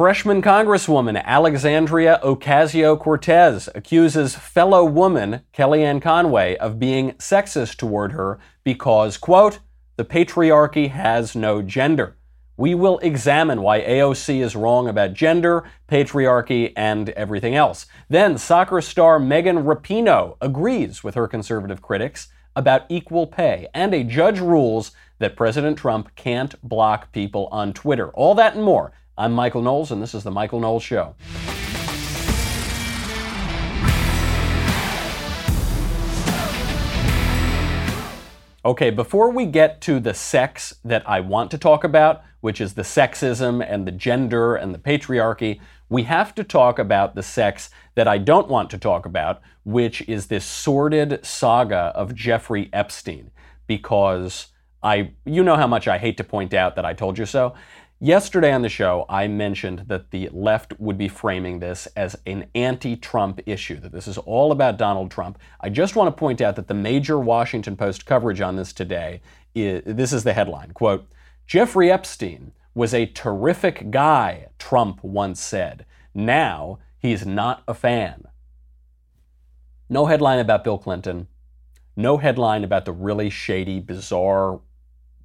Freshman Congresswoman Alexandria Ocasio Cortez accuses fellow woman Kellyanne Conway of being sexist toward her because, quote, the patriarchy has no gender. We will examine why AOC is wrong about gender, patriarchy, and everything else. Then, soccer star Megan Rapinoe agrees with her conservative critics about equal pay, and a judge rules that President Trump can't block people on Twitter. All that and more I'm Michael Knowles, and this is The Michael Knowles Show. Okay, before we get to the sex that I want to talk about, which is the sexism and the gender and the patriarchy, we have to talk about the sex that I don't want to talk about, which is this sordid saga of Jeffrey Epstein. Because I, you know how much I hate to point out that I told you so. Yesterday on the show, I mentioned that the left would be framing this as an anti Trump issue, that this is all about Donald Trump. I just want to point out that the major Washington Post coverage on this today is this is the headline quote, Jeffrey Epstein was a terrific guy, Trump once said. Now he's not a fan. No headline about Bill Clinton. No headline about the really shady, bizarre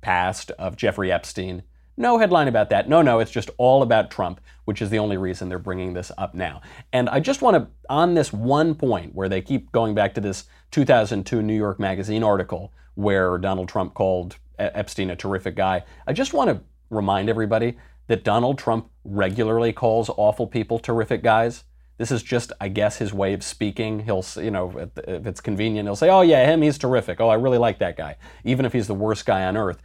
past of Jeffrey Epstein. No headline about that. No, no, it's just all about Trump, which is the only reason they're bringing this up now. And I just want to, on this one point where they keep going back to this 2002 New York Magazine article where Donald Trump called Epstein a terrific guy, I just want to remind everybody that Donald Trump regularly calls awful people terrific guys. This is just, I guess, his way of speaking. He'll, you know, if it's convenient, he'll say, "Oh yeah, him, he's terrific. Oh, I really like that guy," even if he's the worst guy on earth.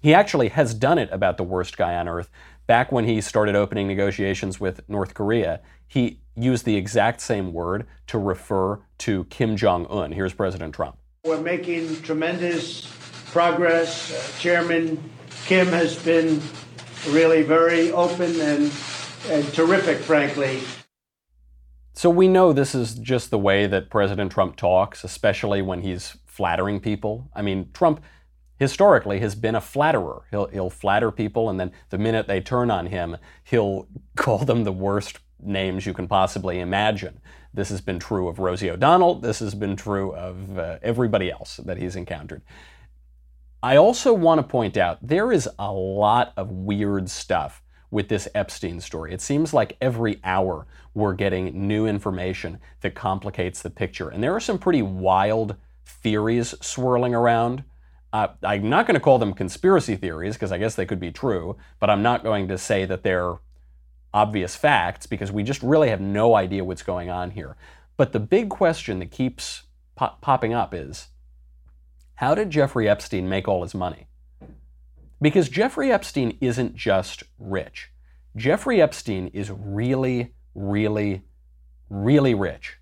He actually has done it about the worst guy on earth. Back when he started opening negotiations with North Korea, he used the exact same word to refer to Kim Jong un. Here's President Trump. We're making tremendous progress. Uh, Chairman Kim has been really very open and, and terrific, frankly. So we know this is just the way that President Trump talks, especially when he's flattering people. I mean, Trump historically has been a flatterer. He'll, he'll flatter people, and then the minute they turn on him, he'll call them the worst names you can possibly imagine. This has been true of Rosie O'Donnell. This has been true of uh, everybody else that he's encountered. I also want to point out there is a lot of weird stuff with this Epstein story. It seems like every hour we're getting new information that complicates the picture. And there are some pretty wild theories swirling around uh, I'm not going to call them conspiracy theories because I guess they could be true, but I'm not going to say that they're obvious facts because we just really have no idea what's going on here. But the big question that keeps popping up is how did Jeffrey Epstein make all his money? Because Jeffrey Epstein isn't just rich. Jeffrey Epstein is really, really, really rich.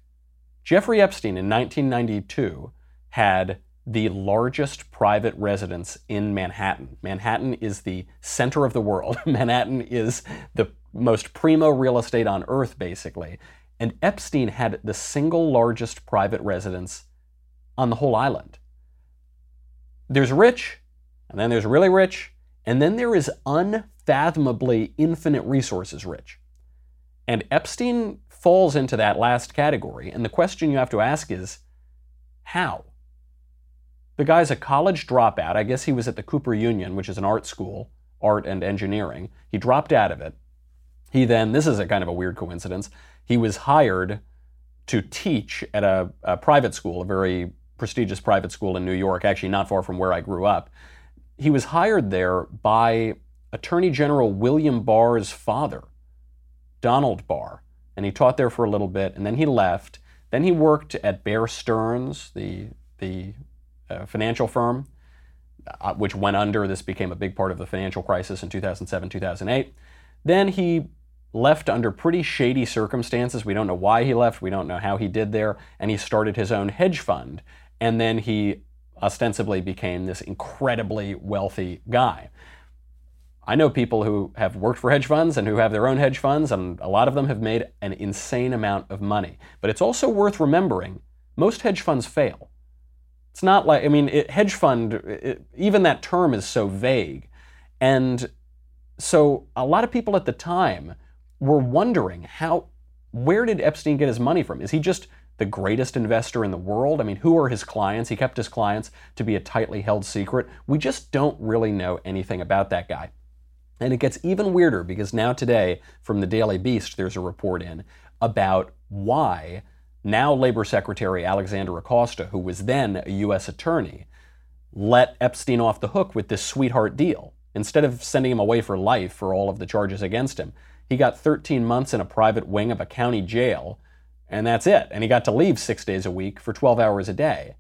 Jeffrey Epstein in 1992 had the largest private residence in Manhattan. Manhattan is the center of the world. Manhattan is the most primo real estate on earth, basically. And Epstein had the single largest private residence on the whole island. There's rich, and then there's really rich, and then there is unfathomably infinite resources rich. And Epstein falls into that last category. And the question you have to ask is how? The guy's a college dropout. I guess he was at the Cooper Union, which is an art school, art and engineering. He dropped out of it. He then, this is a kind of a weird coincidence, he was hired to teach at a, a private school, a very prestigious private school in New York, actually not far from where I grew up. He was hired there by Attorney General William Barr's father, Donald Barr, and he taught there for a little bit, and then he left. Then he worked at Bear Stearns, the the financial firm, uh, which went under. This became a big part of the financial crisis in 2007, 2008. Then he left under pretty shady circumstances. We don't know why he left, we don't know how he did there, and he started his own hedge fund. And then he ostensibly became this incredibly wealthy guy. I know people who have worked for hedge funds and who have their own hedge funds, and a lot of them have made an insane amount of money. But it's also worth remembering most hedge funds fail. It's not like, I mean, it, hedge fund, it, even that term is so vague. And so a lot of people at the time we're wondering how, where did Epstein get his money from? Is he just the greatest investor in the world? I mean, who are his clients? He kept his clients to be a tightly held secret. We just don't really know anything about that guy. And it gets even weirder because now, today, from the Daily Beast, there's a report in about why now Labor Secretary Alexander Acosta, who was then a U.S. attorney, let Epstein off the hook with this sweetheart deal. Instead of sending him away for life for all of the charges against him, he got 13 months in a private wing of a county jail, and that's it. And he got to leave six days a week for 12 hours a day.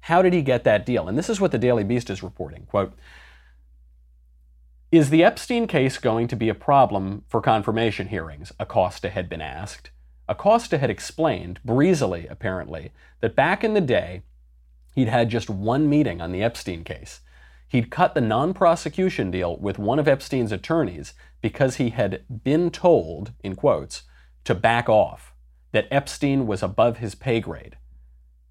How did he get that deal? And this is what the Daily Beast is reporting. Quote, is the Epstein case going to be a problem for confirmation hearings? Acosta had been asked. Acosta had explained, breezily apparently, that back in the day, he'd had just one meeting on the Epstein case. He'd cut the non prosecution deal with one of Epstein's attorneys because he had been told, in quotes, to back off, that Epstein was above his pay grade.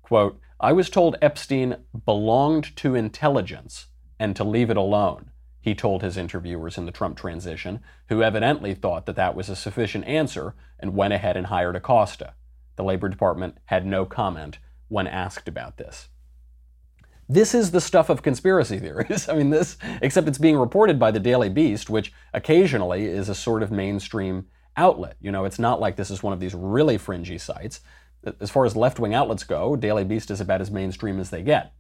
Quote, I was told Epstein belonged to intelligence and to leave it alone he told his interviewers in the Trump transition, who evidently thought that that was a sufficient answer and went ahead and hired Acosta. The Labor Department had no comment when asked about this. This is the stuff of conspiracy theories. I mean, this, except it's being reported by the Daily Beast, which occasionally is a sort of mainstream outlet. You know, it's not like this is one of these really fringy sites. As far as left wing outlets go, Daily Beast is about as mainstream as they get.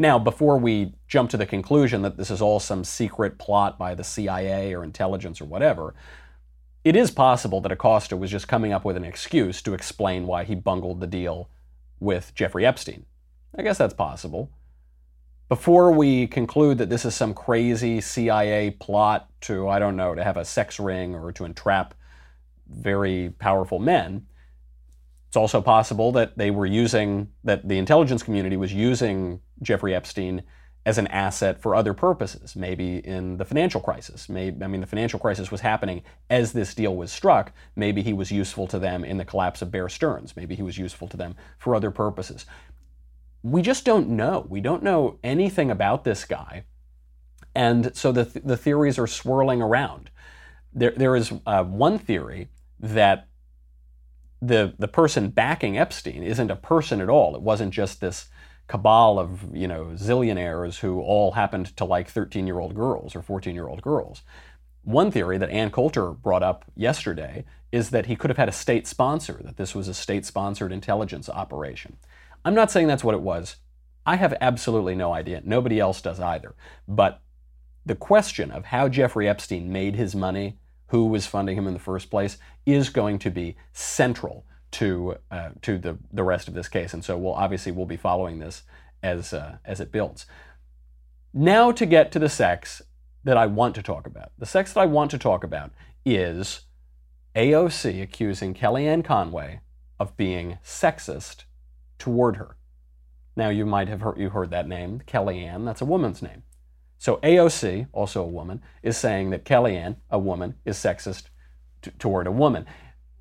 Now, before we jump to the conclusion that this is all some secret plot by the CIA or intelligence or whatever, it is possible that Acosta was just coming up with an excuse to explain why he bungled the deal with Jeffrey Epstein. I guess that's possible. Before we conclude that this is some crazy CIA plot to, I don't know, to have a sex ring or to entrap very powerful men, it's also possible that they were using, that the intelligence community was using Jeffrey Epstein as an asset for other purposes, maybe in the financial crisis. Maybe, I mean, the financial crisis was happening as this deal was struck. Maybe he was useful to them in the collapse of Bear Stearns. Maybe he was useful to them for other purposes. We just don't know. We don't know anything about this guy. And so the, th- the theories are swirling around. There, there is uh, one theory that the the person backing Epstein isn't a person at all. It wasn't just this cabal of you know zillionaires who all happened to like 13 year old girls or 14 year old girls. One theory that Ann Coulter brought up yesterday is that he could have had a state sponsor, that this was a state sponsored intelligence operation. I'm not saying that's what it was. I have absolutely no idea. Nobody else does either. But the question of how Jeffrey Epstein made his money who was funding him in the first place, is going to be central to uh, to the the rest of this case. And so we'll obviously we'll be following this as uh, as it builds. Now to get to the sex that I want to talk about. The sex that I want to talk about is AOC accusing Kellyanne Conway of being sexist toward her. Now you might have heard you heard that name, Kellyanne. That's a woman's name. So AOC, also a woman, is saying that Kellyanne, a woman, is sexist t- toward a woman.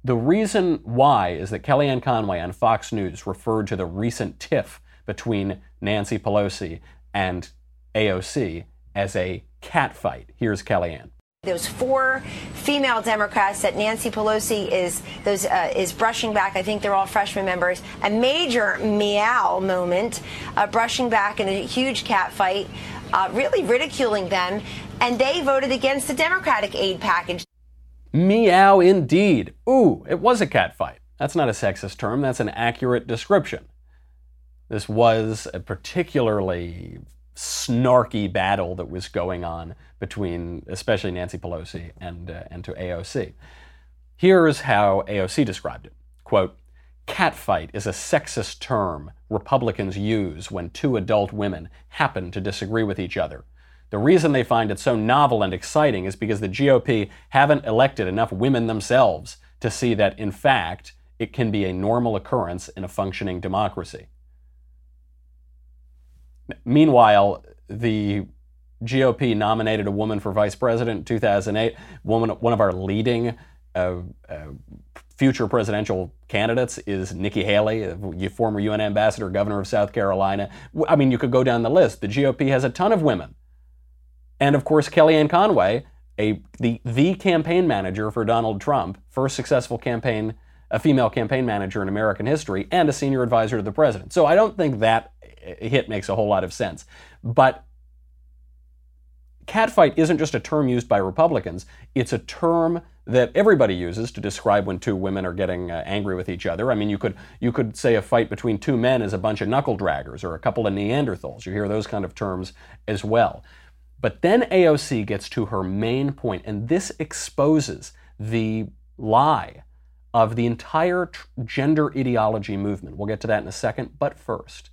The reason why is that Kellyanne Conway on Fox News referred to the recent tiff between Nancy Pelosi and AOC as a cat fight. Here's Kellyanne. Those four female Democrats that Nancy Pelosi is those uh, is brushing back. I think they're all freshman members. A major meow moment, uh, brushing back in a huge cat fight uh, really ridiculing them, and they voted against the Democratic aid package. Meow indeed. Ooh, it was a catfight. That's not a sexist term, that's an accurate description. This was a particularly snarky battle that was going on between, especially Nancy Pelosi and, uh, and to AOC. Here's how AOC described it. Quote, Catfight is a sexist term Republicans use when two adult women happen to disagree with each other. The reason they find it so novel and exciting is because the GOP haven't elected enough women themselves to see that, in fact, it can be a normal occurrence in a functioning democracy. Meanwhile, the GOP nominated a woman for vice president in 2008, woman, one of our leading uh, uh, future presidential candidates is Nikki Haley, former UN ambassador, governor of South Carolina. I mean, you could go down the list. The GOP has a ton of women. And of course, Kellyanne Conway, a the the campaign manager for Donald Trump, first successful campaign a female campaign manager in American history, and a senior advisor to the president. So I don't think that eh, hit makes a whole lot of sense. But catfight isn't just a term used by Republicans, it's a term that everybody uses to describe when two women are getting uh, angry with each other. I mean, you could you could say a fight between two men is a bunch of knuckle draggers or a couple of Neanderthals. You hear those kind of terms as well. But then AOC gets to her main point, and this exposes the lie of the entire tr- gender ideology movement. We'll get to that in a second, but first,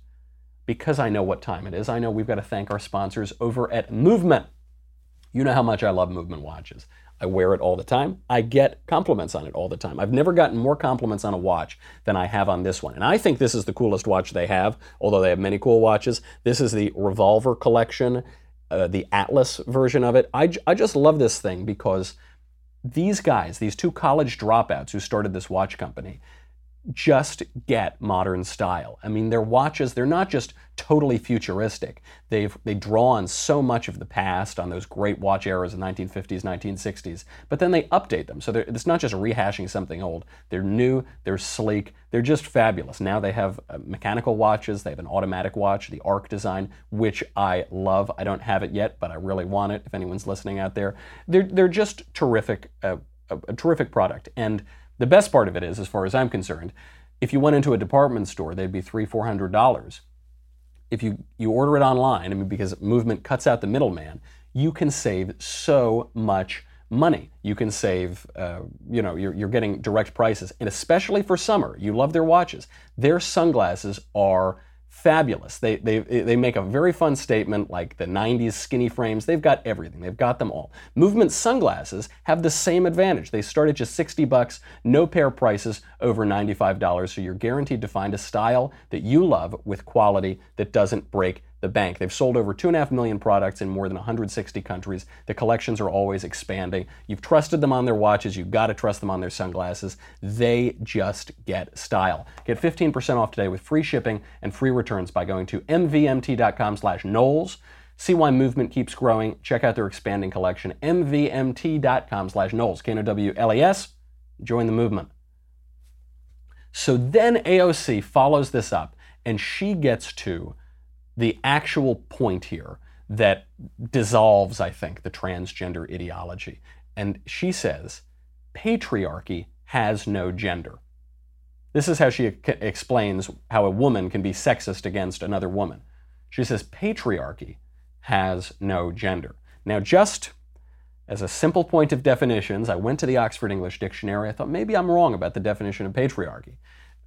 because I know what time it is, I know we've got to thank our sponsors over at Movement. You know how much I love Movement watches. I wear it all the time. I get compliments on it all the time. I've never gotten more compliments on a watch than I have on this one. And I think this is the coolest watch they have, although they have many cool watches. This is the Revolver Collection, uh, the Atlas version of it. I, I just love this thing because these guys, these two college dropouts who started this watch company, just get modern style. I mean, their watches, they're not just totally futuristic. They've, they draw on so much of the past, on those great watch eras of 1950s, 1960s, but then they update them. So it's not just rehashing something old. They're new, they're sleek, they're just fabulous. Now they have uh, mechanical watches, they have an automatic watch, the Arc design, which I love. I don't have it yet, but I really want it if anyone's listening out there. They're, they're just terrific, uh, a, a terrific product. And the best part of it is, as far as I'm concerned, if you went into a department store, they'd be three, four hundred dollars. If you, you order it online, I mean, because movement cuts out the middleman, you can save so much money. You can save, uh, you know, you're, you're getting direct prices. And especially for summer, you love their watches. Their sunglasses are fabulous. They, they, they make a very fun statement like the 90s skinny frames. They've got everything. They've got them all. Movement sunglasses have the same advantage. They start at just 60 bucks, no pair prices over $95, so you're guaranteed to find a style that you love with quality that doesn't break the bank. They've sold over 2.5 million products in more than 160 countries. The collections are always expanding. You've trusted them on their watches, you've got to trust them on their sunglasses. They just get style. Get 15% off today with free shipping and free returns by going to mvmt.com slash Knowles. See why movement keeps growing. Check out their expanding collection, mvmt.com slash Knowles, K-N-O-W-L-E-S. Join the movement. So then AOC follows this up and she gets to the actual point here that dissolves, I think, the transgender ideology. And she says, patriarchy has no gender. This is how she explains how a woman can be sexist against another woman. She says, patriarchy has no gender. Now, just as a simple point of definitions, I went to the Oxford English Dictionary. I thought maybe I'm wrong about the definition of patriarchy.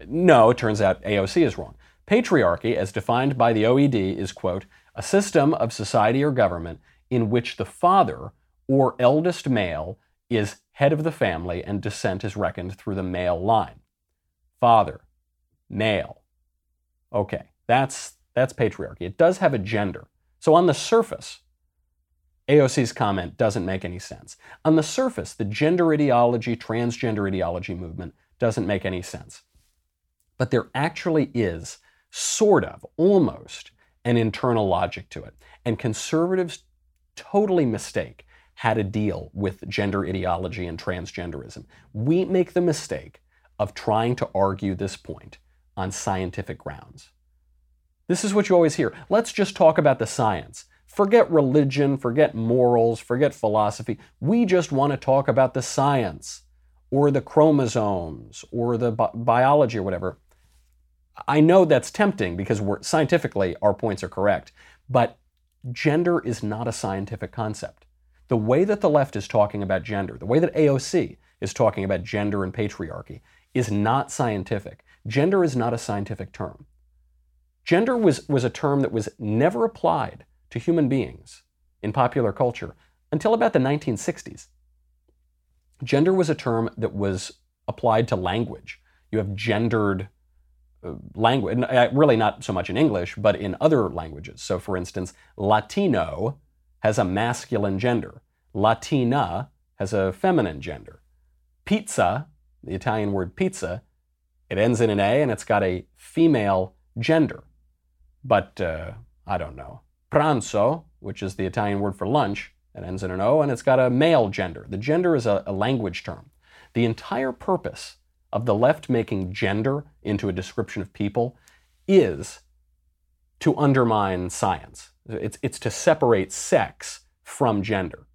No, it turns out AOC is wrong. Patriarchy, as defined by the OED, is, quote, a system of society or government in which the father or eldest male is head of the family and descent is reckoned through the male line. Father, male. Okay, that's, that's patriarchy. It does have a gender. So on the surface, AOC's comment doesn't make any sense. On the surface, the gender ideology, transgender ideology movement doesn't make any sense. But there actually is sort of, almost, an internal logic to it. And conservatives totally mistake how to deal with gender ideology and transgenderism. We make the mistake of trying to argue this point on scientific grounds. This is what you always hear. Let's just talk about the science. Forget religion, forget morals, forget philosophy. We just want to talk about the science or the chromosomes or the bi- biology or whatever. I know that's tempting because scientifically our points are correct, but gender is not a scientific concept. The way that the left is talking about gender, the way that AOC is talking about gender and patriarchy, is not scientific. Gender is not a scientific term. Gender was, was a term that was never applied to human beings in popular culture until about the 1960s. Gender was a term that was applied to language. You have gendered language, uh, really not so much in English, but in other languages. So, for instance, Latino has a masculine gender, Latina has a feminine gender. Pizza, the Italian word pizza, it ends in an A and it's got a female gender. But uh, I don't know. Pranzo, which is the Italian word for lunch, It ends in an O and it's got a male gender. The gender is a, a language term. The entire purpose of the left making gender into a description of people is to undermine science. It's, it's to separate sex from gender.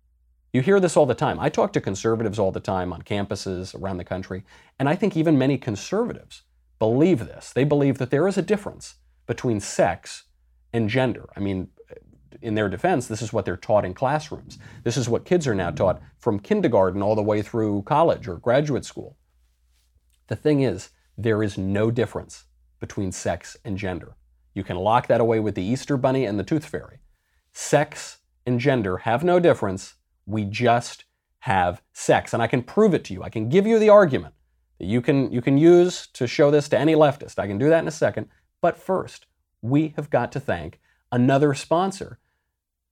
You hear this all the time. I talk to conservatives all the time on campuses around the country, and I think even many conservatives believe this. They believe that there is a difference between sex and gender. I mean, in their defense, this is what they're taught in classrooms. This is what kids are now taught from kindergarten all the way through college or graduate school. The thing is, there is no difference between sex and gender. You can lock that away with the Easter Bunny and the Tooth Fairy. Sex and gender have no difference. We just have sex. And I can prove it to you. I can give you the argument that you can, you can use to show this to any leftist. I can do that in a second. But first, we have got to thank another sponsor,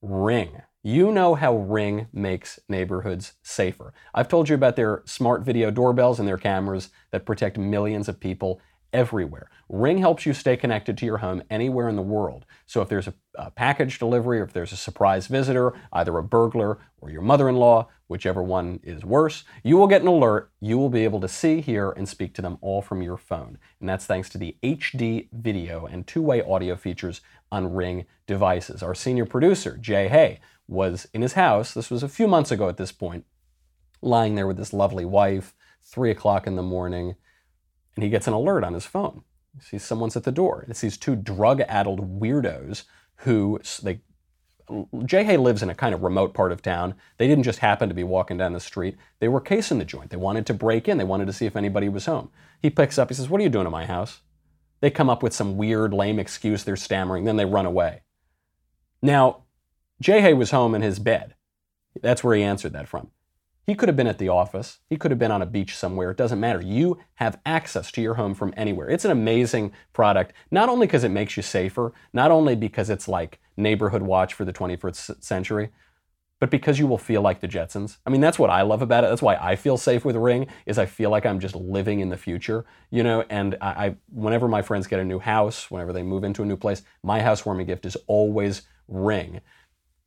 Ring. You know how Ring makes neighborhoods safer. I've told you about their smart video doorbells and their cameras that protect millions of people everywhere. Ring helps you stay connected to your home anywhere in the world. So if there's a, a package delivery or if there's a surprise visitor, either a burglar or your mother in law, whichever one is worse, you will get an alert. You will be able to see, hear, and speak to them all from your phone. And that's thanks to the HD video and two way audio features on Ring devices. Our senior producer, Jay Hay, was in his house. This was a few months ago at this point, lying there with his lovely wife, three o'clock in the morning and he gets an alert on his phone. He sees someone's at the door. It's these two drug-addled weirdos who they Jay Hay lives in a kind of remote part of town. They didn't just happen to be walking down the street. They were casing the joint. They wanted to break in. They wanted to see if anybody was home. He picks up. He says, "What are you doing in my house?" They come up with some weird, lame excuse. They're stammering. Then they run away. Now, Hay was home in his bed. That's where he answered that from. He could have been at the office. He could have been on a beach somewhere. It doesn't matter. You have access to your home from anywhere. It's an amazing product, not only because it makes you safer, not only because it's like neighborhood watch for the 21st century, but because you will feel like the Jetsons. I mean, that's what I love about it. That's why I feel safe with Ring is I feel like I'm just living in the future, you know. And I, I whenever my friends get a new house, whenever they move into a new place, my housewarming gift is always Ring.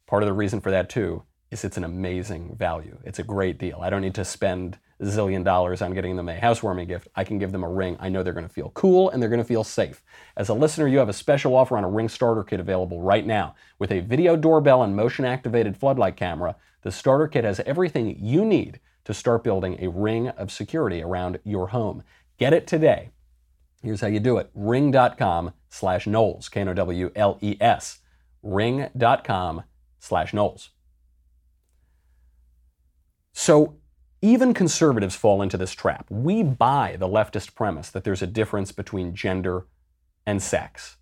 Part of the reason for that too is it's an amazing value. It's a great deal. I don't need to spend a zillion dollars on getting them a housewarming gift. I can give them a ring. I know they're going to feel cool and they're going to feel safe. As a listener, you have a special offer on a Ring starter kit available right now. With a video doorbell and motion activated floodlight camera, the starter kit has everything you need to start building a ring of security around your home. Get it today. Here's how you do it. Ring.com slash Knowles, K-N-O-W-L-E-S. Ring.com slash Knowles. So even conservatives fall into this trap. We buy the leftist premise that there's a difference between gender and sex.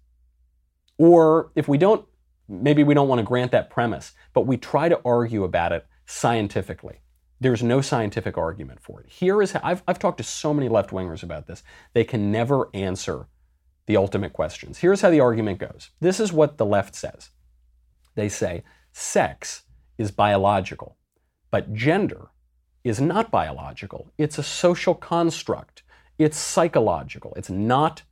Or if we don't, maybe we don't want to grant that premise, but we try to argue about it scientifically. There's no scientific argument for it. Here is how I've, I've talked to so many left wingers about this. They can never answer the ultimate questions. Here's how the argument goes this is what the left says they say sex is biological. But gender is not biological, it's a social construct, it's psychological, it's not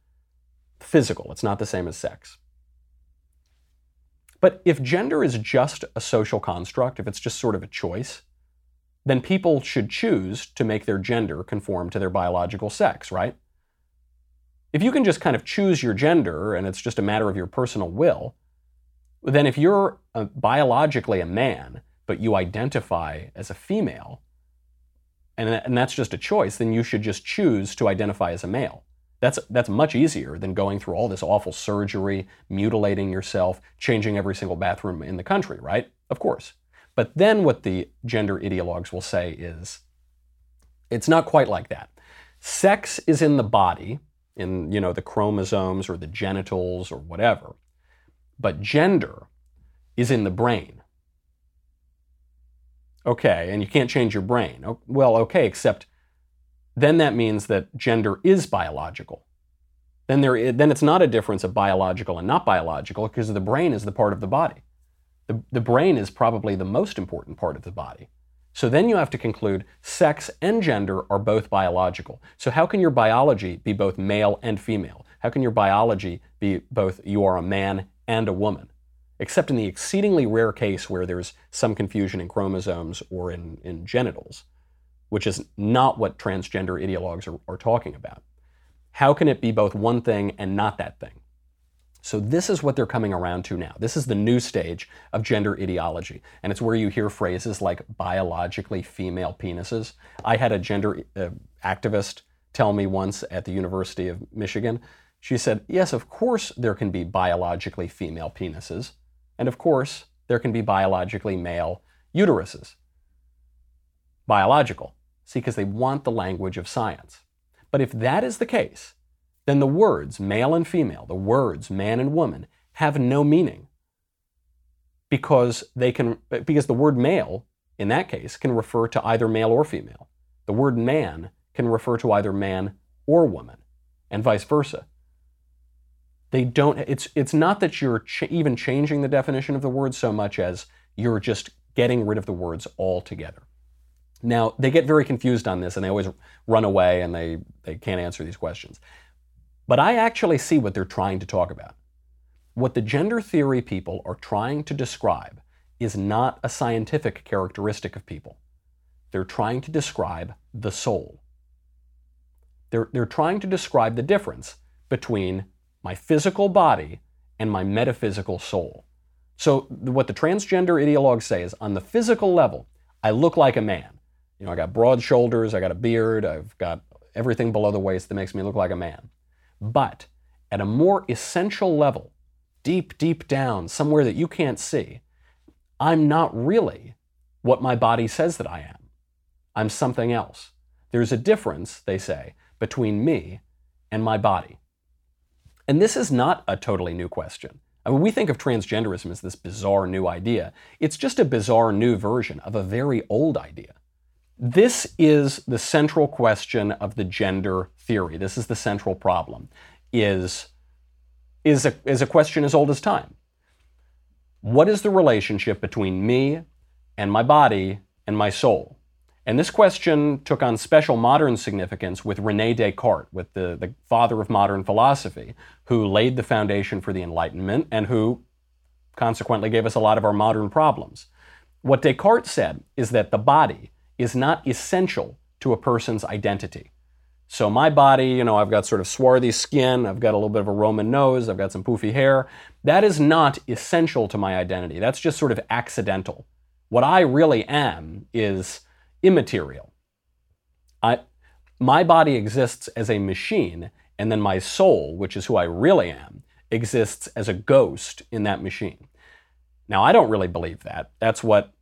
physical, it's not the same as sex. But if gender is just a social construct, if it's just sort of a choice, then people should choose to make their gender conform to their biological sex, right? If you can just kind of choose your gender and it's just a matter of your personal will, then if you're a, biologically a man, but you identify as a female, and, and that's just a choice, then you should just choose to identify as a male. That's, that's much easier than going through all this awful surgery, mutilating yourself, changing every single bathroom in the country, right? Of course. But then what the gender ideologues will say is it's not quite like that. Sex is in the body, in you know the chromosomes or the genitals or whatever, but gender is in the brain. Okay, and you can't change your brain. Well, okay, except then that means that gender is biological. Then, there, then it's not a difference of biological and not biological because the brain is the part of the body. The, the brain is probably the most important part of the body. So then you have to conclude sex and gender are both biological. So how can your biology be both male and female? How can your biology be both you are a man and a woman? except in the exceedingly rare case where there's some confusion in chromosomes or in, in genitals, which is not what transgender ideologues are, are talking about. How can it be both one thing and not that thing? So, this is what they're coming around to now. This is the new stage of gender ideology. And it's where you hear phrases like biologically female penises. I had a gender uh, activist tell me once at the University of Michigan. She said, Yes, of course there can be biologically female penises. And of course there can be biologically male uteruses. Biological. See, because they want the language of science. But if that is the case, then the words male and female, the words man and woman, have no meaning. Because they can because the word male, in that case, can refer to either male or female. The word man can refer to either man or woman, and vice versa. They don't it's it's not that you're ch- even changing the definition of the word so much as you're just getting rid of the words altogether. Now, they get very confused on this and they always run away and they, they can't answer these questions. But I actually see what they're trying to talk about. What the gender theory people are trying to describe is not a scientific characteristic of people. They're trying to describe the soul. They're, they're trying to describe the difference between my physical body and my metaphysical soul. So, what the transgender ideologues say is on the physical level, I look like a man. You know, I got broad shoulders, I got a beard, I've got everything below the waist that makes me look like a man. But at a more essential level, deep, deep down, somewhere that you can't see, I'm not really what my body says that I am. I'm something else. There's a difference, they say, between me and my body. And this is not a totally new question. I mean, we think of transgenderism as this bizarre new idea. It's just a bizarre new version of a very old idea. This is the central question of the gender theory. This is the central problem. Is, is, a, is a question as old as time. What is the relationship between me and my body and my soul? And this question took on special modern significance with Rene Descartes, with the, the father of modern philosophy, who laid the foundation for the Enlightenment and who consequently gave us a lot of our modern problems. What Descartes said is that the body is not essential to a person's identity. So my body, you know, I've got sort of swarthy skin, I've got a little bit of a Roman nose, I've got some poofy hair. That is not essential to my identity. That's just sort of accidental. What I really am is immaterial. I, my body exists as a machine, and then my soul, which is who I really am, exists as a ghost in that machine. Now, I don't really believe that. That's what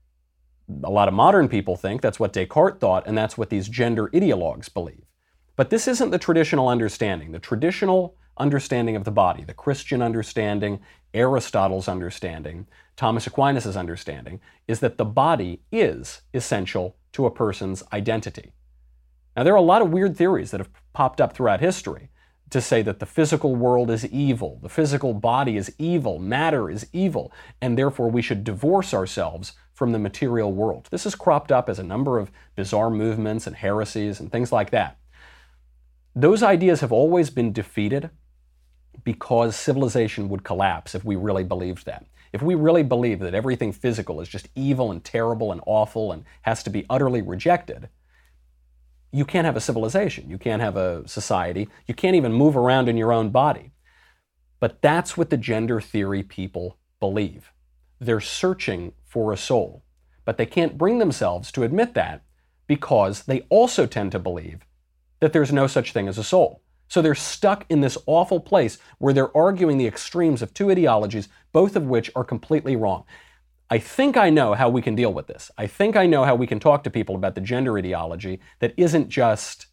a lot of modern people think, that's what Descartes thought, and that's what these gender ideologues believe. But this isn't the traditional understanding. The traditional understanding of the body, the Christian understanding, Aristotle's understanding, Thomas Aquinas' understanding, is that the body is essential to a person's identity. Now, there are a lot of weird theories that have popped up throughout history to say that the physical world is evil, the physical body is evil, matter is evil, and therefore we should divorce ourselves from the material world. This has cropped up as a number of bizarre movements and heresies and things like that. Those ideas have always been defeated because civilization would collapse if we really believed that. If we really believe that everything physical is just evil and terrible and awful and has to be utterly rejected, you can't have a civilization. You can't have a society. You can't even move around in your own body. But that's what the gender theory people believe. They're searching for a soul. But they can't bring themselves to admit that because they also tend to believe that there's no such thing as a soul. So they're stuck in this awful place where they're arguing the extremes of two ideologies, both of which are completely wrong. I think I know how we can deal with this. I think I know how we can talk to people about the gender ideology that isn't just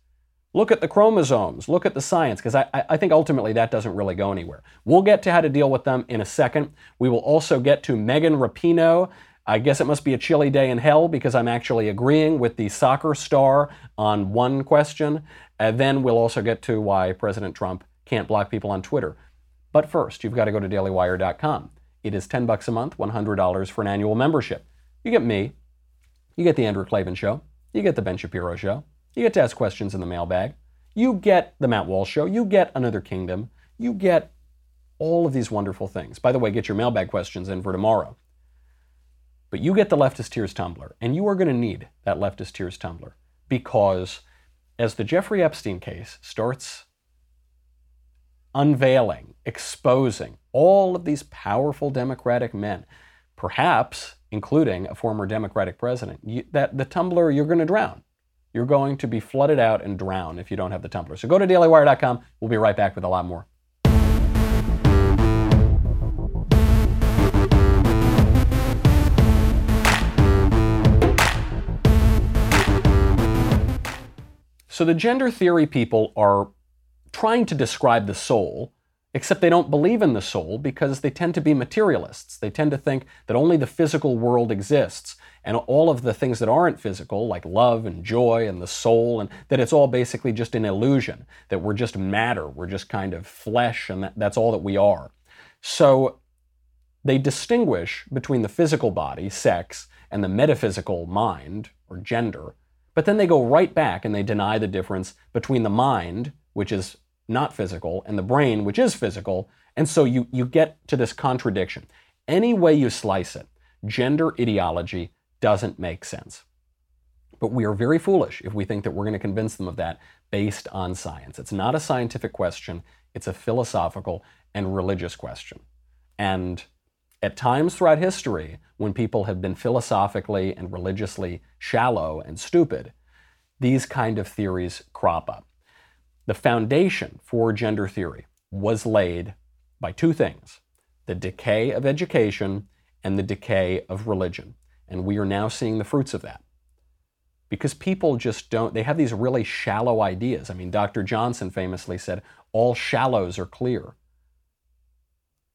look at the chromosomes, look at the science, because I, I think ultimately that doesn't really go anywhere. We'll get to how to deal with them in a second. We will also get to Megan Rapinoe. I guess it must be a chilly day in hell because I'm actually agreeing with the soccer star on one question. And then we'll also get to why President Trump can't block people on Twitter. But first, you've got to go to dailywire.com. It is 10 bucks a month, $100 for an annual membership. You get me, you get the Andrew Klavan show, you get the Ben Shapiro show, you get to ask questions in the mailbag. You get the Matt Walsh Show. You get Another Kingdom. You get all of these wonderful things. By the way, get your mailbag questions in for tomorrow. But you get the Leftist Tears Tumbler, and you are going to need that Leftist Tears Tumbler because as the Jeffrey Epstein case starts unveiling, exposing all of these powerful Democratic men, perhaps including a former Democratic president, you, that the tumbler you're going to drown. You're going to be flooded out and drown if you don't have the tumbler. So go to dailywire.com. We'll be right back with a lot more. So the gender theory people are trying to describe the soul, except they don't believe in the soul because they tend to be materialists. They tend to think that only the physical world exists and all of the things that aren't physical, like love and joy and the soul, and that it's all basically just an illusion, that we're just matter, we're just kind of flesh, and that, that's all that we are. So they distinguish between the physical body, sex, and the metaphysical mind, or gender, but then they go right back and they deny the difference between the mind, which is not physical, and the brain, which is physical. And so you, you get to this contradiction. Any way you slice it, gender ideology doesn't make sense. But we are very foolish if we think that we're going to convince them of that based on science. It's not a scientific question, it's a philosophical and religious question. And at times throughout history, when people have been philosophically and religiously shallow and stupid, these kind of theories crop up. The foundation for gender theory was laid by two things the decay of education and the decay of religion. And we are now seeing the fruits of that. Because people just don't, they have these really shallow ideas. I mean, Dr. Johnson famously said, all shallows are clear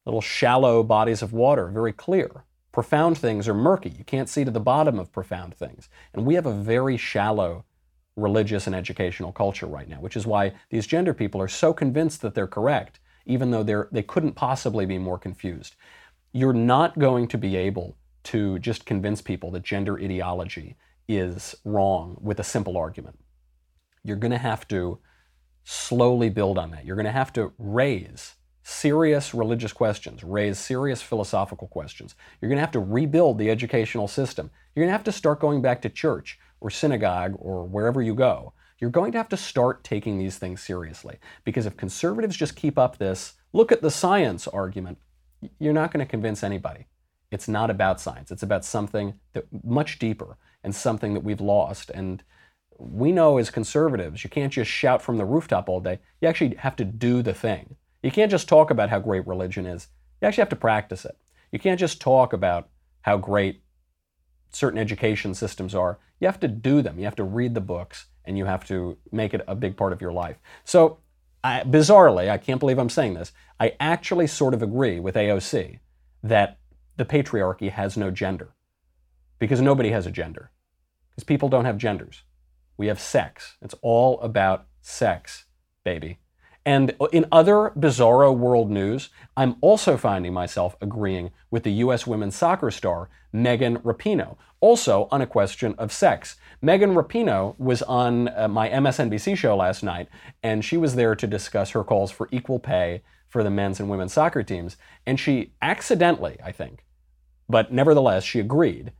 little shallow bodies of water, very clear. Profound things are murky. You can't see to the bottom of profound things. And we have a very shallow religious and educational culture right now, which is why these gender people are so convinced that they're correct, even though they're, they couldn't possibly be more confused. You're not going to be able to just convince people that gender ideology is wrong with a simple argument. You're going to have to slowly build on that. You're going to have to raise serious religious questions, raise serious philosophical questions. You're going to have to rebuild the educational system. You're going to have to start going back to church or synagogue or wherever you go. You're going to have to start taking these things seriously. Because if conservatives just keep up this, look at the science argument, you're not going to convince anybody. It's not about science. It's about something that much deeper and something that we've lost. And we know as conservatives, you can't just shout from the rooftop all day. You actually have to do the thing. You can't just talk about how great religion is. You actually have to practice it. You can't just talk about how great certain education systems are. You have to do them. You have to read the books and you have to make it a big part of your life. So, I, bizarrely, I can't believe I'm saying this, I actually sort of agree with AOC that the patriarchy has no gender. Because nobody has a gender. Because people don't have genders. We have sex. It's all about sex, baby. And in other bizarro world news, I'm also finding myself agreeing with the U.S. women's soccer star Megan Rapinoe, also on a question of sex. Megan Rapinoe was on uh, my MSNBC show last night, and she was there to discuss her calls for equal pay for the men's and women's soccer teams. And she accidentally, I think, but nevertheless, she agreed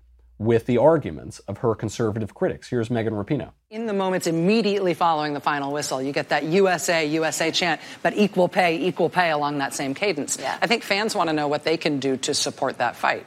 with the arguments of her conservative critics. Here's Megan Rapinoe. In the moments immediately following the final whistle, you get that USA, USA chant, but equal pay, equal pay along that same cadence. Yeah. I think fans want to know what they can do to support that fight.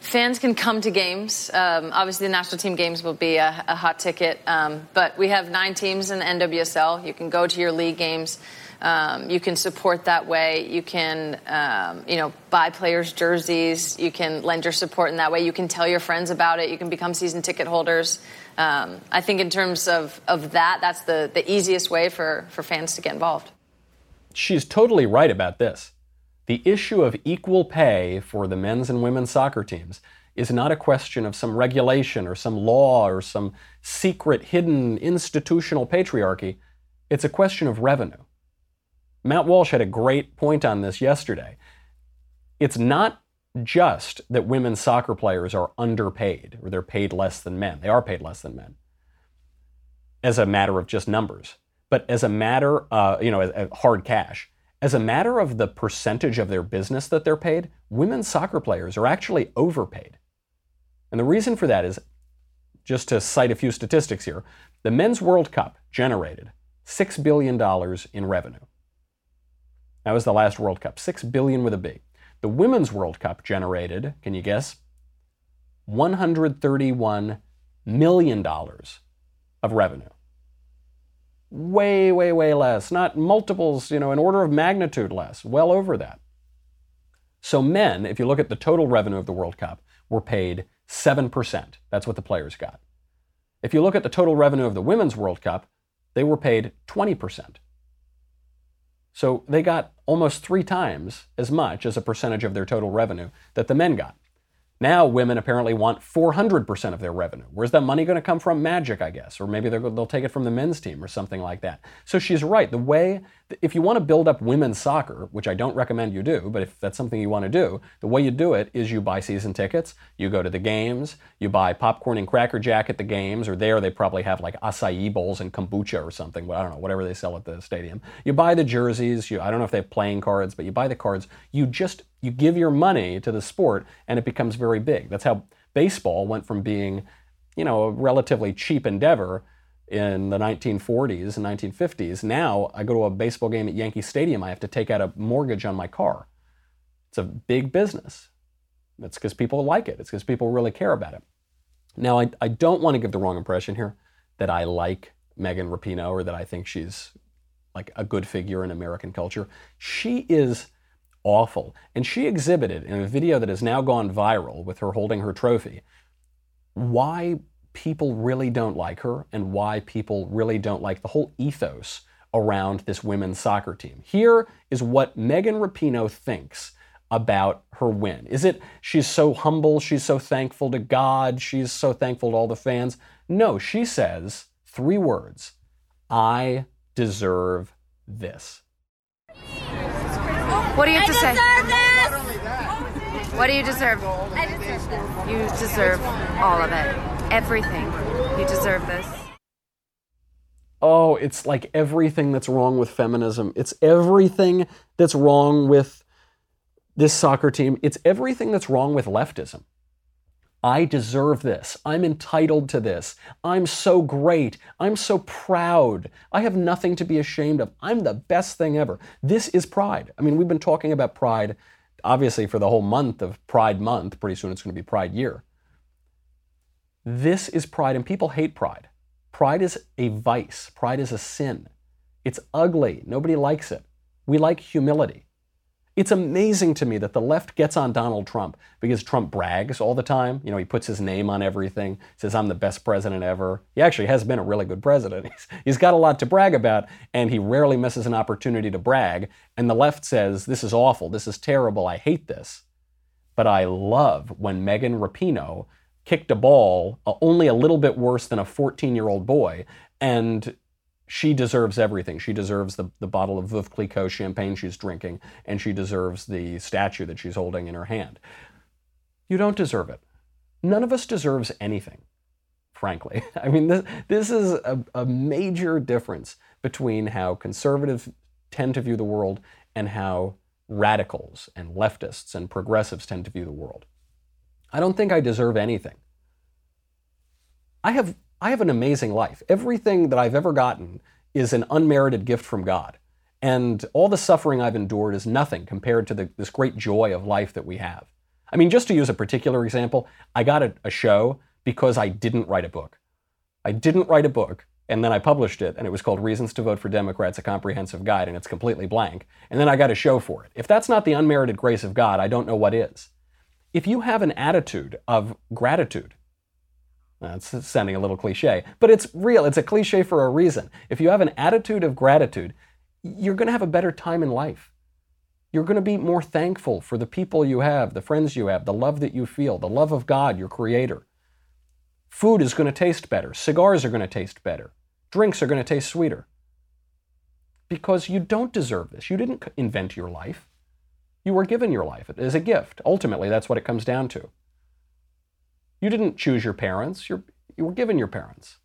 Fans can come to games. Um, obviously, the national team games will be a, a hot ticket, um, but we have nine teams in the NWSL. You can go to your league games. Um, you can support that way. You can, um, you know, buy players' jerseys. You can lend your support in that way. You can tell your friends about it. You can become season ticket holders. Um, I think in terms of, of that, that's the, the easiest way for, for fans to get involved. She's totally right about this. The issue of equal pay for the men's and women's soccer teams is not a question of some regulation or some law or some secret, hidden institutional patriarchy. It's a question of revenue. Matt Walsh had a great point on this yesterday. It's not just that women's soccer players are underpaid or they're paid less than men. They are paid less than men as a matter of just numbers, but as a matter, uh, you know, as, as hard cash, as a matter of the percentage of their business that they're paid, women's soccer players are actually overpaid. And the reason for that is just to cite a few statistics here the Men's World Cup generated $6 billion in revenue. That was the last World Cup, 6 billion with a B. The Women's World Cup generated, can you guess? $131 million of revenue. Way, way, way less. Not multiples, you know, an order of magnitude less. Well over that. So, men, if you look at the total revenue of the World Cup, were paid 7%. That's what the players got. If you look at the total revenue of the Women's World Cup, they were paid 20%. So they got almost three times as much as a percentage of their total revenue that the men got. Now women apparently want 400% of their revenue. Where's that money going to come from? Magic, I guess. Or maybe they'll take it from the men's team or something like that. So she's right. The way, if you want to build up women's soccer, which I don't recommend you do, but if that's something you want to do, the way you do it is you buy season tickets, you go to the games, you buy popcorn and Cracker Jack at the games, or there they probably have like acai bowls and kombucha or something, but I don't know, whatever they sell at the stadium. You buy the jerseys, you, I don't know if they have playing cards, but you buy the cards. You just you give your money to the sport and it becomes very big. That's how baseball went from being, you know, a relatively cheap endeavor in the 1940s and 1950s. Now I go to a baseball game at Yankee Stadium, I have to take out a mortgage on my car. It's a big business. It's because people like it. It's because people really care about it. Now, I, I don't want to give the wrong impression here that I like Megan Rapinoe or that I think she's like a good figure in American culture. She is awful. And she exhibited in a video that has now gone viral with her holding her trophy why people really don't like her and why people really don't like the whole ethos around this women's soccer team. Here is what Megan Rapinoe thinks about her win. Is it she's so humble, she's so thankful to God, she's so thankful to all the fans? No, she says three words I deserve this. What do you have to say? This. What do you deserve? I deserve this. You deserve all of it. Everything. You deserve this. Oh, it's like everything that's wrong with feminism. It's everything that's wrong with this soccer team. It's everything that's wrong with leftism. I deserve this. I'm entitled to this. I'm so great. I'm so proud. I have nothing to be ashamed of. I'm the best thing ever. This is pride. I mean, we've been talking about pride, obviously, for the whole month of Pride Month. Pretty soon it's going to be Pride Year. This is pride, and people hate pride. Pride is a vice, pride is a sin. It's ugly. Nobody likes it. We like humility. It's amazing to me that the left gets on Donald Trump because Trump brags all the time. You know, he puts his name on everything, says, I'm the best president ever. He actually has been a really good president. He's, he's got a lot to brag about, and he rarely misses an opportunity to brag. And the left says, This is awful. This is terrible. I hate this. But I love when Megan Rapinoe kicked a ball uh, only a little bit worse than a 14 year old boy and she deserves everything. She deserves the, the bottle of Veuve Clicquot champagne she's drinking, and she deserves the statue that she's holding in her hand. You don't deserve it. None of us deserves anything, frankly. I mean, this, this is a, a major difference between how conservatives tend to view the world and how radicals and leftists and progressives tend to view the world. I don't think I deserve anything. I have I have an amazing life. Everything that I've ever gotten is an unmerited gift from God. And all the suffering I've endured is nothing compared to the, this great joy of life that we have. I mean, just to use a particular example, I got a, a show because I didn't write a book. I didn't write a book, and then I published it, and it was called Reasons to Vote for Democrats, a comprehensive guide, and it's completely blank. And then I got a show for it. If that's not the unmerited grace of God, I don't know what is. If you have an attitude of gratitude, that's sounding a little cliche, but it's real. It's a cliche for a reason. If you have an attitude of gratitude, you're going to have a better time in life. You're going to be more thankful for the people you have, the friends you have, the love that you feel, the love of God, your Creator. Food is going to taste better. Cigars are going to taste better. Drinks are going to taste sweeter. Because you don't deserve this. You didn't invent your life. You were given your life as a gift. Ultimately, that's what it comes down to. You didn't choose your parents. You're, you were given your parents.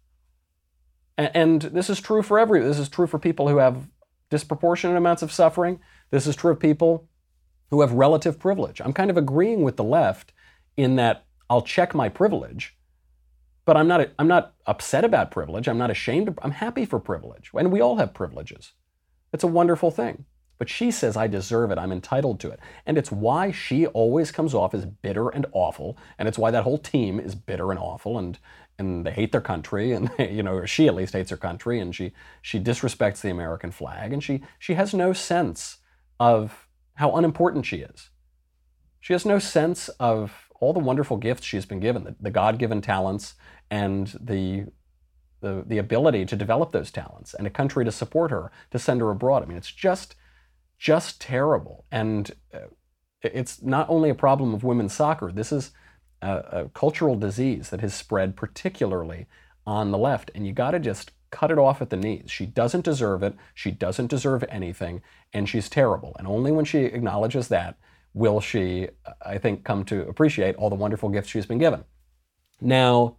And, this is true for every. This is true for people who have disproportionate amounts of suffering. This is true of people who have relative privilege. I'm kind of agreeing with the left in that I'll check my privilege, but I'm not I'm not upset about privilege. I'm not ashamed of I'm happy for privilege. And we all have privileges. It's a wonderful thing. But she says I deserve it. I'm entitled to it. And it's why she always comes off as bitter and awful, and it's why that whole team is bitter and awful and and they hate their country and they, you know she at least hates her country and she she disrespects the American flag and she she has no sense of how unimportant she is. She has no sense of all the wonderful gifts she's been given, the, the God-given talents and the, the the ability to develop those talents and a country to support her, to send her abroad. I mean, it's just just terrible. And uh, it's not only a problem of women's soccer. This is a, a cultural disease that has spread particularly on the left, and you got to just cut it off at the knees. She doesn't deserve it. She doesn't deserve anything, and she's terrible. And only when she acknowledges that will she, I think, come to appreciate all the wonderful gifts she's been given. Now,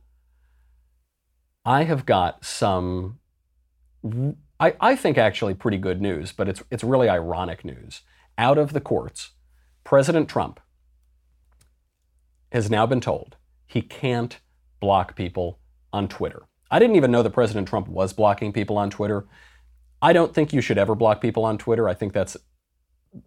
I have got some, I, I think actually pretty good news, but it's, it's really ironic news. Out of the courts, President Trump has now been told he can't block people on Twitter. I didn't even know that President Trump was blocking people on Twitter. I don't think you should ever block people on Twitter. I think that's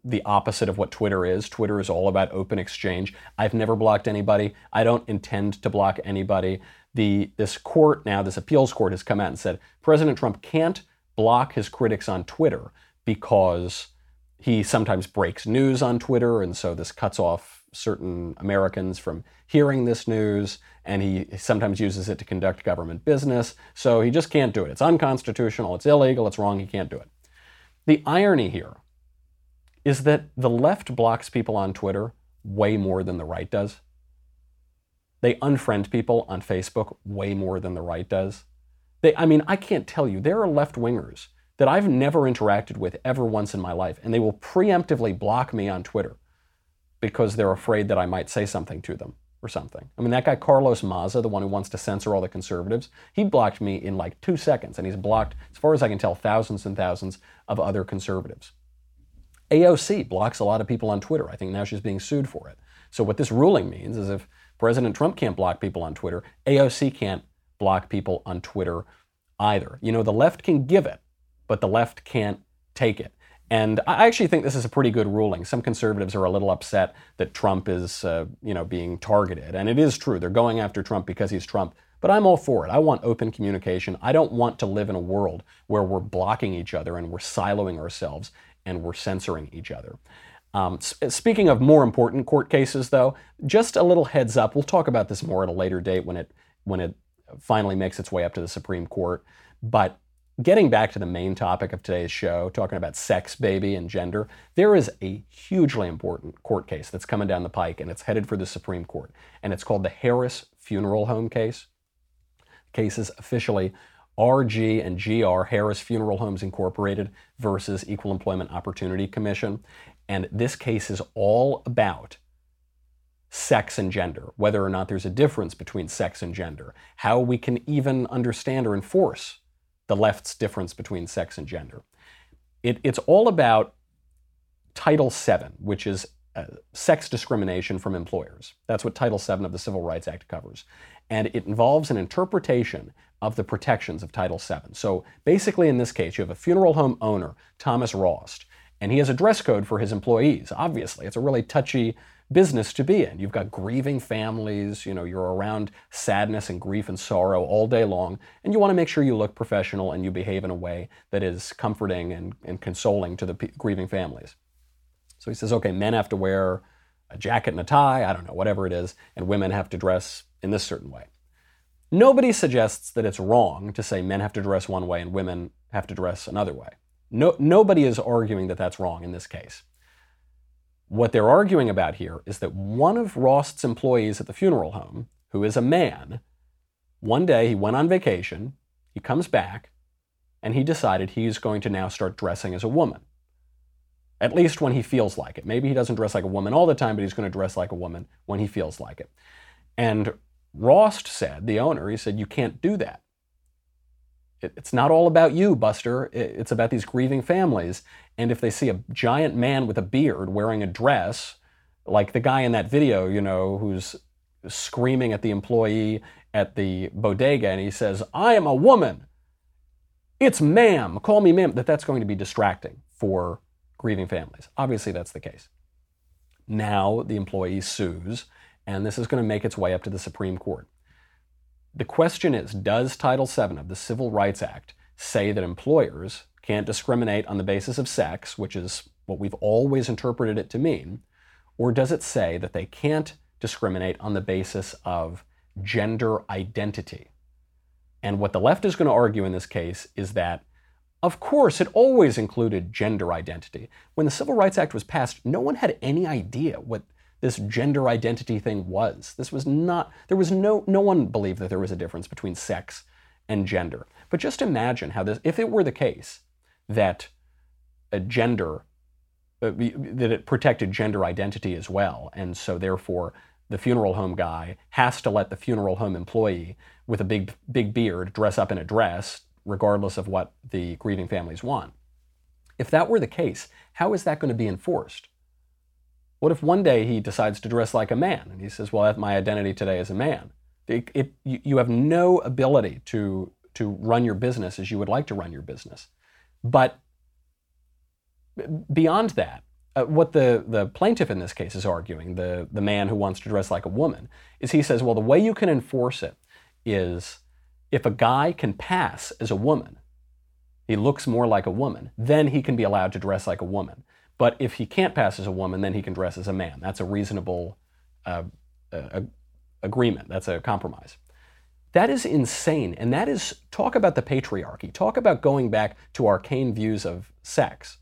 the opposite of what Twitter is. Twitter is all about open exchange. I've never blocked anybody. I don't intend to block anybody. The this court now, this appeals court has come out and said President Trump can't block his critics on Twitter because he sometimes breaks news on Twitter and so this cuts off certain Americans from hearing this news, and he sometimes uses it to conduct government business. So he just can't do it. It's unconstitutional, it's illegal, it's wrong, he can't do it. The irony here is that the left blocks people on Twitter way more than the right does. They unfriend people on Facebook way more than the right does. They, I mean, I can't tell you, there are left wingers that I've never interacted with ever once in my life, and they will preemptively block me on Twitter because they're afraid that I might say something to them or something. I mean, that guy Carlos Maza, the one who wants to censor all the conservatives, he blocked me in like two seconds, and he's blocked, as far as I can tell, thousands and thousands of other conservatives. AOC blocks a lot of people on Twitter. I think now she's being sued for it. So, what this ruling means is if President Trump can't block people on Twitter, AOC can't block people on Twitter either. You know, the left can give it, but the left can't take it. And I actually think this is a pretty good ruling. Some conservatives are a little upset that Trump is, uh, you know, being targeted, and it is true. They're going after Trump because he's Trump. But I'm all for it. I want open communication. I don't want to live in a world where we're blocking each other and we're siloing ourselves and we're censoring each other. Um, speaking of more important court cases, though, just a little heads up. We'll talk about this more at a later date when it when it finally makes its way up to the Supreme Court. But getting back to the main topic of today's show, talking about sex, baby, and gender, there is a hugely important court case that's coming down the pike, and it's headed for the Supreme Court. And it's called the Harris Funeral Home case. Case is officially RG and GR, Harris Funeral Homes Incorporated versus Equal Employment Opportunity Commission. And this case is all about sex and gender, whether or not there's a difference between sex and gender, how we can even understand or enforce the left's difference between sex and gender. It, it's all about Title VII, which is uh, sex discrimination from employers. That's what Title VII of the Civil Rights Act covers. And it involves an interpretation of the protections of Title VII. So basically, in this case, you have a funeral home owner, Thomas Rost, and he has a dress code for his employees. Obviously, it's a really touchy business to be in. You've got grieving families, you know, you're around sadness and grief and sorrow all day long, and you want to make sure you look professional and you behave in a way that is comforting and, and consoling to the p- grieving families. So he says, okay, men have to wear a jacket and a tie, I don't know, whatever it is, and women have to dress in this certain way. Nobody suggests that it's wrong to say men have to dress one way and women have to dress another way. No, nobody is arguing that that's wrong in this case. What they're arguing about here is that one of Rost's employees at the funeral home, who is a man, one day he went on vacation, he comes back, and he decided he's going to now start dressing as a woman. At least when he feels like it. Maybe he doesn't dress like a woman all the time, but he's going to dress like a woman when he feels like it. And Rost said, the owner, he said, you can't do that. It, it's not all about you, Buster. It, it's about these grieving families. And if they see a giant man with a beard wearing a dress, like the guy in that video, you know, who's screaming at the employee at the bodega and he says, I am a woman. It's ma'am. Call me ma'am. That that's going to be distracting for grieving families. Obviously, that's the case. Now the employee sues, and this is going to make its way up to the Supreme Court. The question is Does Title VII of the Civil Rights Act say that employers can't discriminate on the basis of sex, which is what we've always interpreted it to mean, or does it say that they can't discriminate on the basis of gender identity? And what the left is going to argue in this case is that, of course, it always included gender identity. When the Civil Rights Act was passed, no one had any idea what this gender identity thing was. This was not, there was no, no one believed that there was a difference between sex and gender. But just imagine how this, if it were the case that a gender, uh, that it protected gender identity as well, and so therefore the funeral home guy has to let the funeral home employee with a big, big beard dress up in a dress, regardless of what the grieving families want. If that were the case, how is that going to be enforced? What if one day he decides to dress like a man and he says, Well, my identity today is a man? It, it, you have no ability to, to run your business as you would like to run your business. But beyond that, uh, what the, the plaintiff in this case is arguing, the, the man who wants to dress like a woman, is he says, well, the way you can enforce it is if a guy can pass as a woman, he looks more like a woman, then he can be allowed to dress like a woman. But if he can't pass as a woman, then he can dress as a man. That's a reasonable uh, uh, agreement. That's a compromise. That is insane. And that is talk about the patriarchy. Talk about going back to arcane views of sex.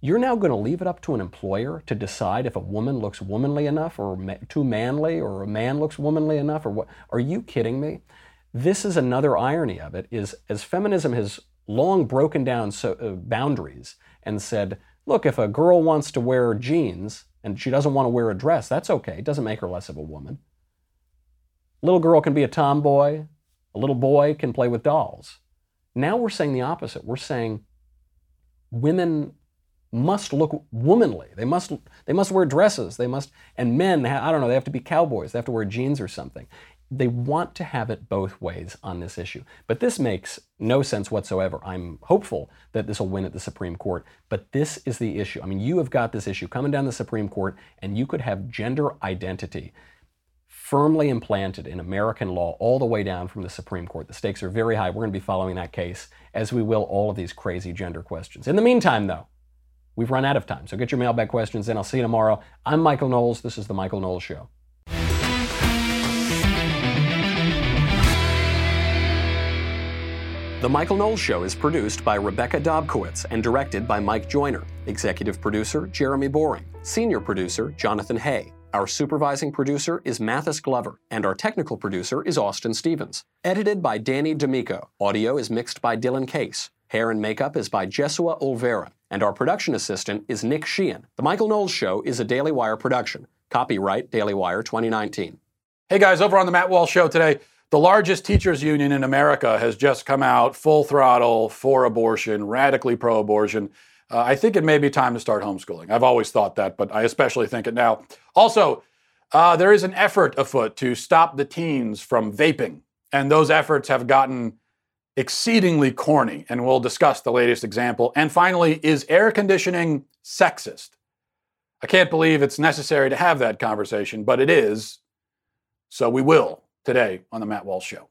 You're now going to leave it up to an employer to decide if a woman looks womanly enough or ma- too manly or a man looks womanly enough or what? Are you kidding me? This is another irony of it is as feminism has long broken down so, uh, boundaries and said, look, if a girl wants to wear jeans and she doesn't want to wear a dress, that's okay. It doesn't make her less of a woman. A little girl can be a tomboy. A little boy can play with dolls. Now we're saying the opposite. We're saying women must look womanly. They must they must wear dresses. They must and men I don't know, they have to be cowboys. They have to wear jeans or something. They want to have it both ways on this issue. But this makes no sense whatsoever. I'm hopeful that this will win at the Supreme Court, but this is the issue. I mean, you have got this issue coming down the Supreme Court and you could have gender identity firmly implanted in American law all the way down from the Supreme Court. The stakes are very high. We're going to be following that case as we will all of these crazy gender questions. In the meantime, though, We've run out of time. So get your mailbag questions in. I'll see you tomorrow. I'm Michael Knowles. This is The Michael Knowles Show. The Michael Knowles Show is produced by Rebecca Dobkowitz and directed by Mike Joyner. Executive producer Jeremy Boring. Senior producer Jonathan Hay. Our supervising producer is Mathis Glover, and our technical producer is Austin Stevens. Edited by Danny D'Amico. Audio is mixed by Dylan Case. Hair and makeup is by Jesua Olvera and our production assistant is Nick Sheehan. The Michael Knowles Show is a Daily Wire production. Copyright Daily Wire 2019. Hey guys, over on the Matt Walsh Show today, the largest teachers union in America has just come out full throttle for abortion, radically pro abortion. Uh, I think it may be time to start homeschooling. I've always thought that, but I especially think it now. Also, uh, there is an effort afoot to stop the teens from vaping, and those efforts have gotten exceedingly corny, and we'll discuss the latest example. And finally, is air conditioning sexist? I can't believe it's necessary to have that conversation, but it is. So we will today on The Matt Walsh Show.